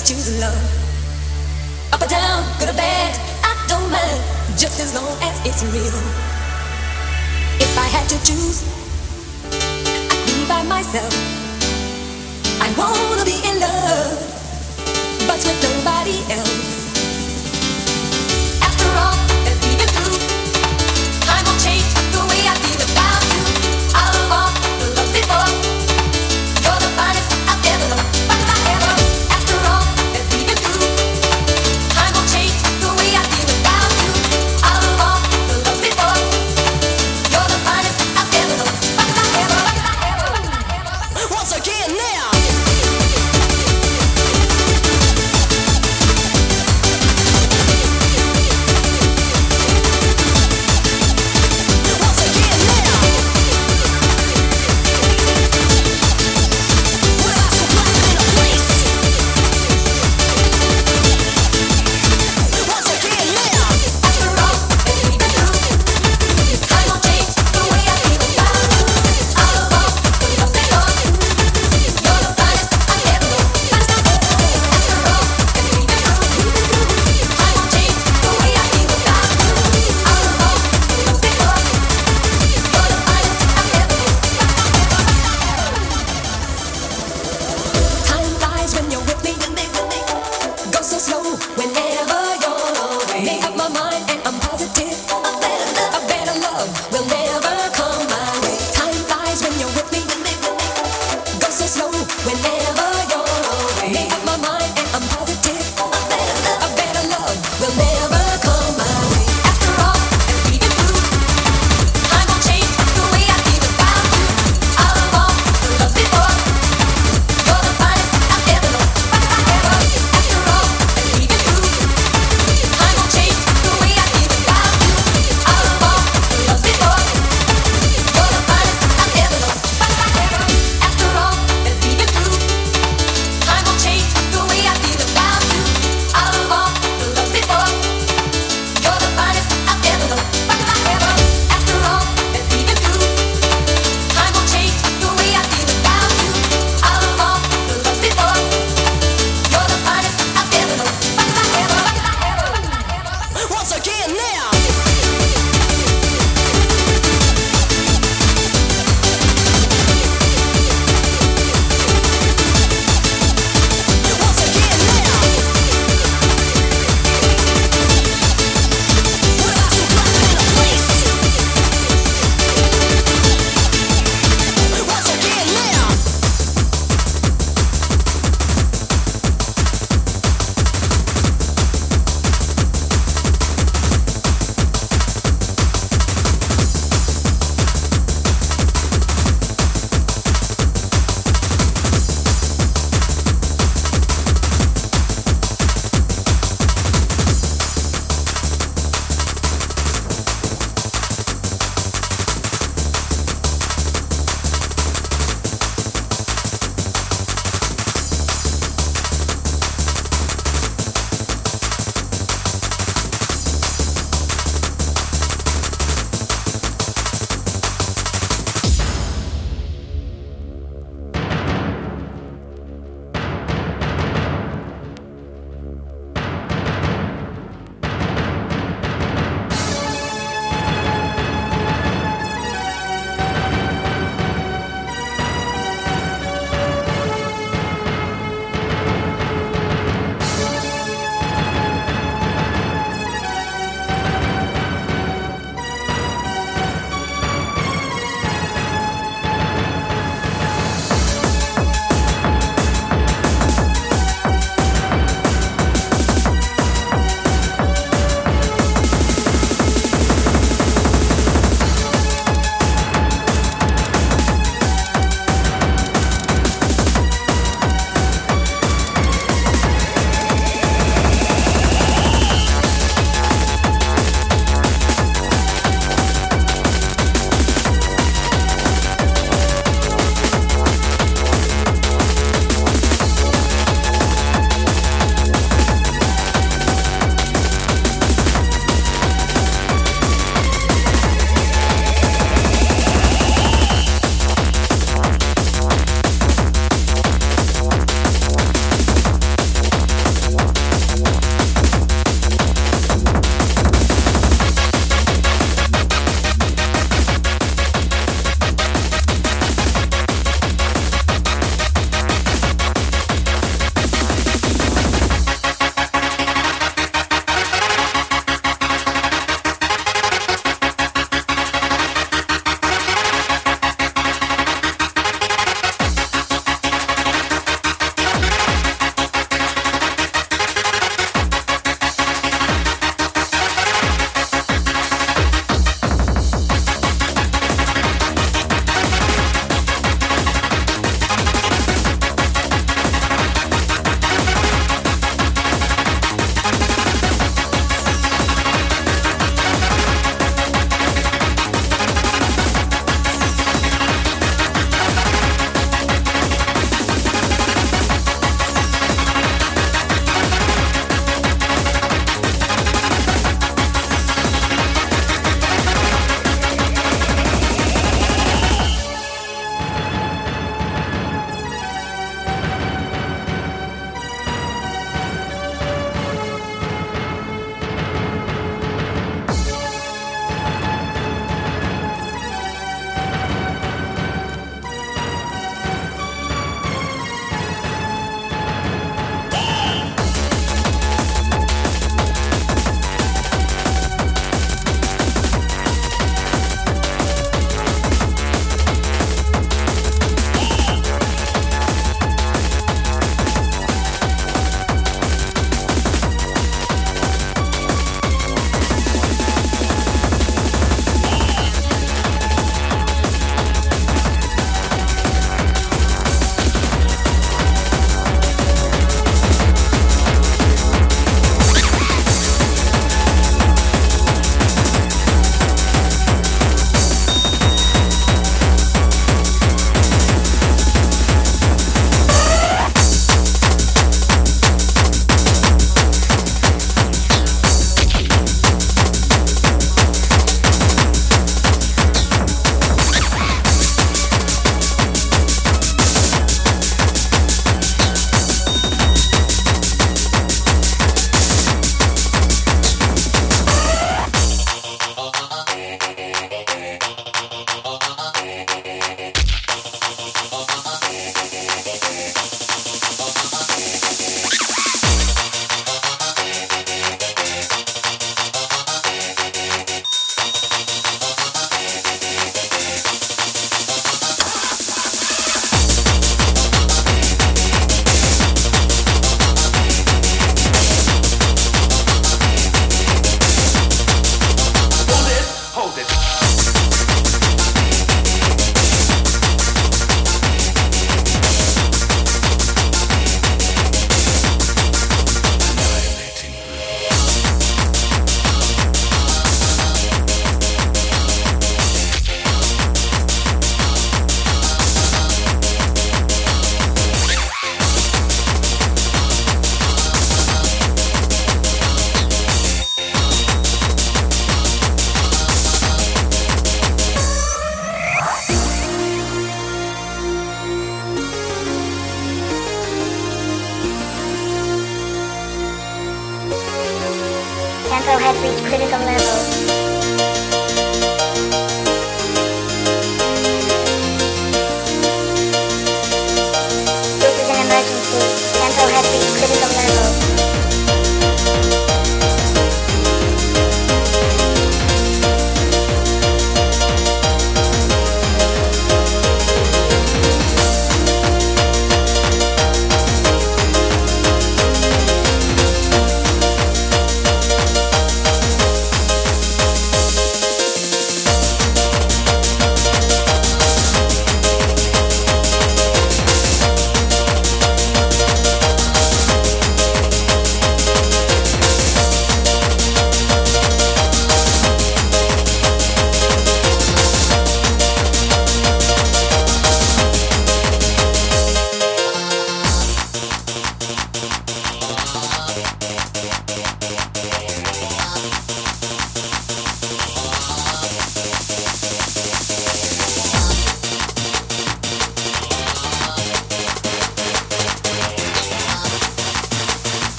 choose love. Up or down, good or bad, I don't mind, just as long as it's real. If I had to choose, I'd be by myself. I wanna be in love, but with nobody else.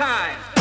time.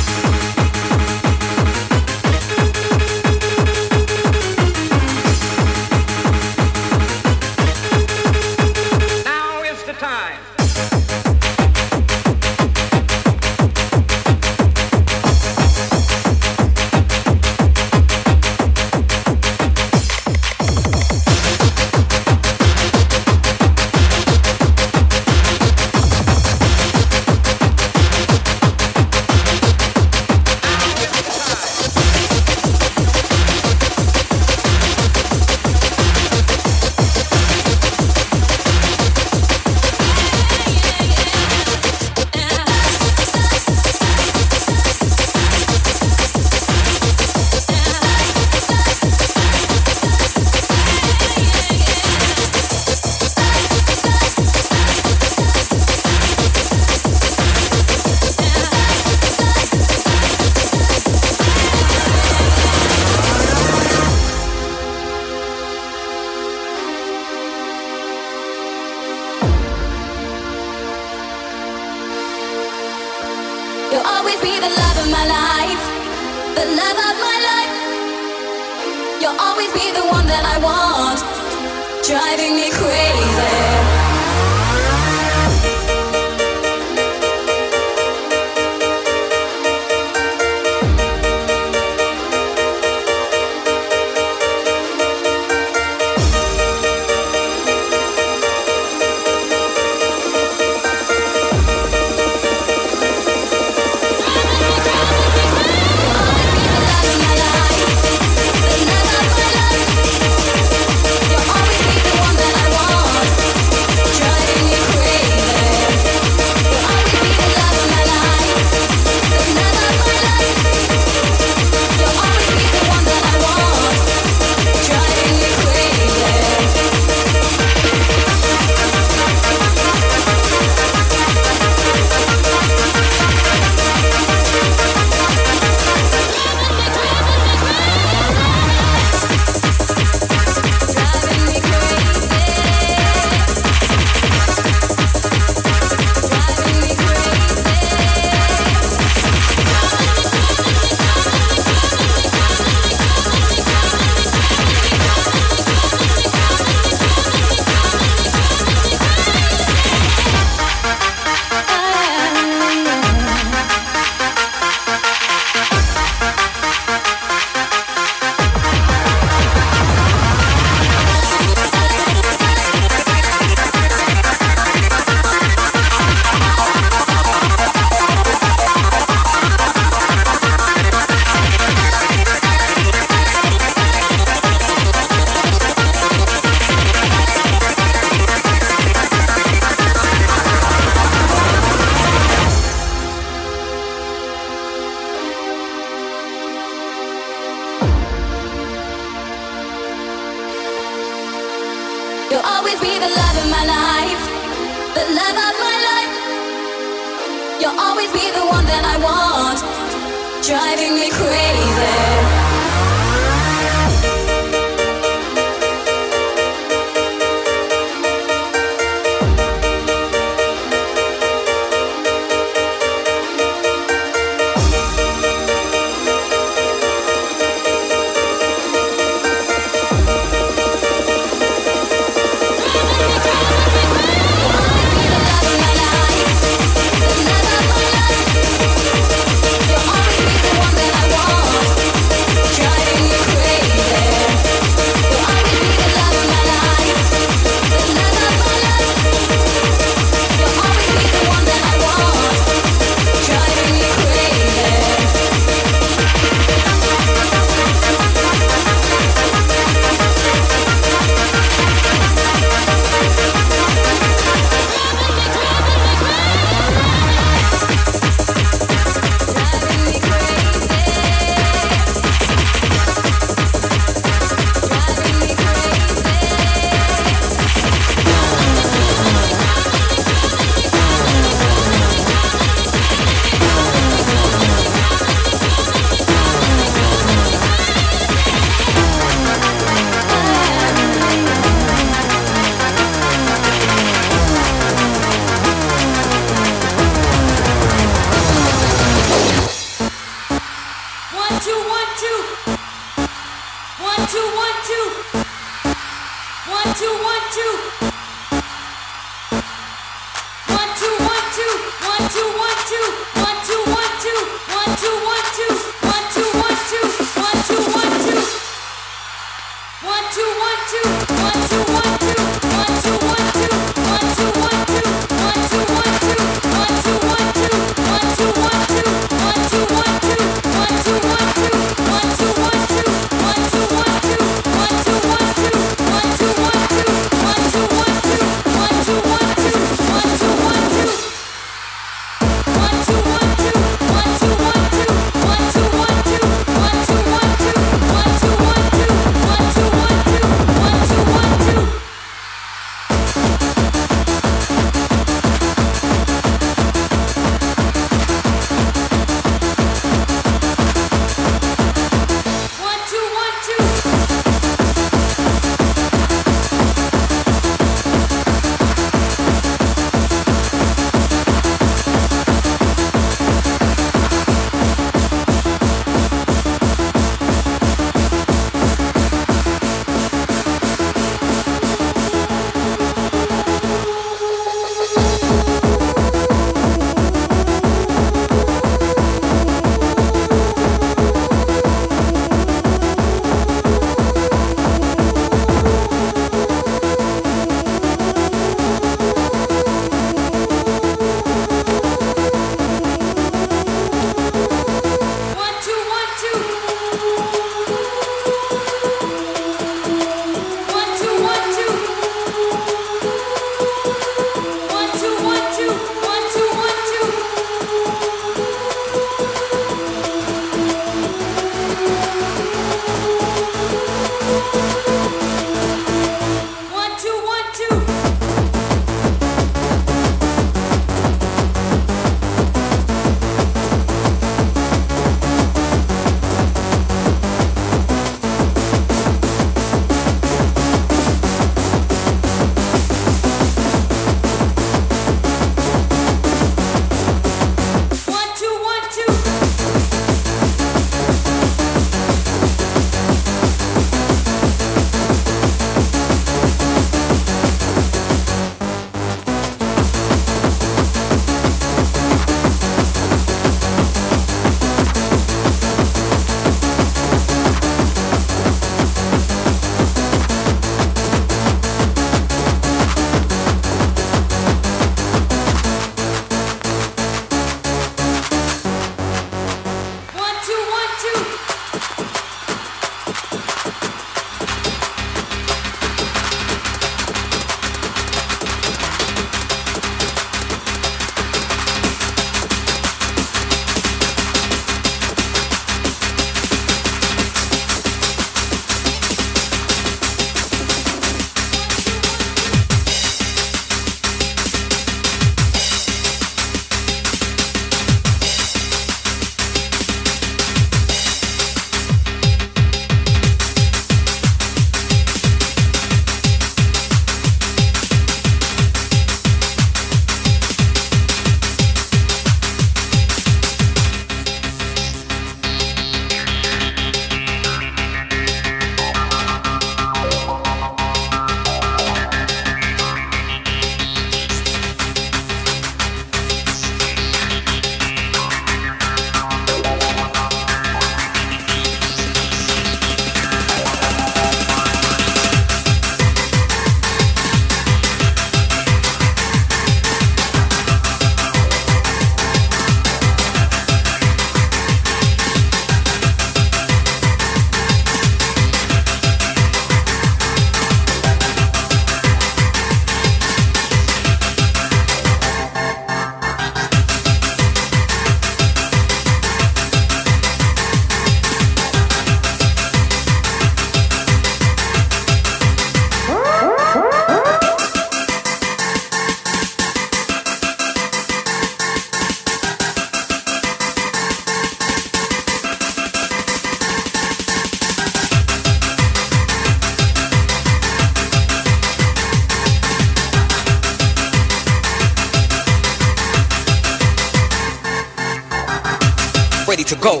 Ready to go.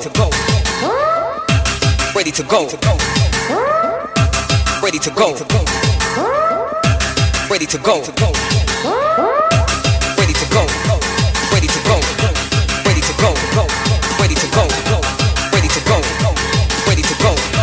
Ready to go. Ready to go. Ready to go. Ready to go. Ready to go. Ready to go. Ready to go. Ready to go. Ready to go. Ready to go.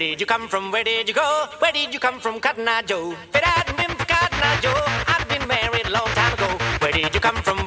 Where did you come from? Where did you go? Where did you come from, Cotton Eye Joe? If it hadn't been Cotton Eye Joe, I've been married a long time ago. Where did you come from?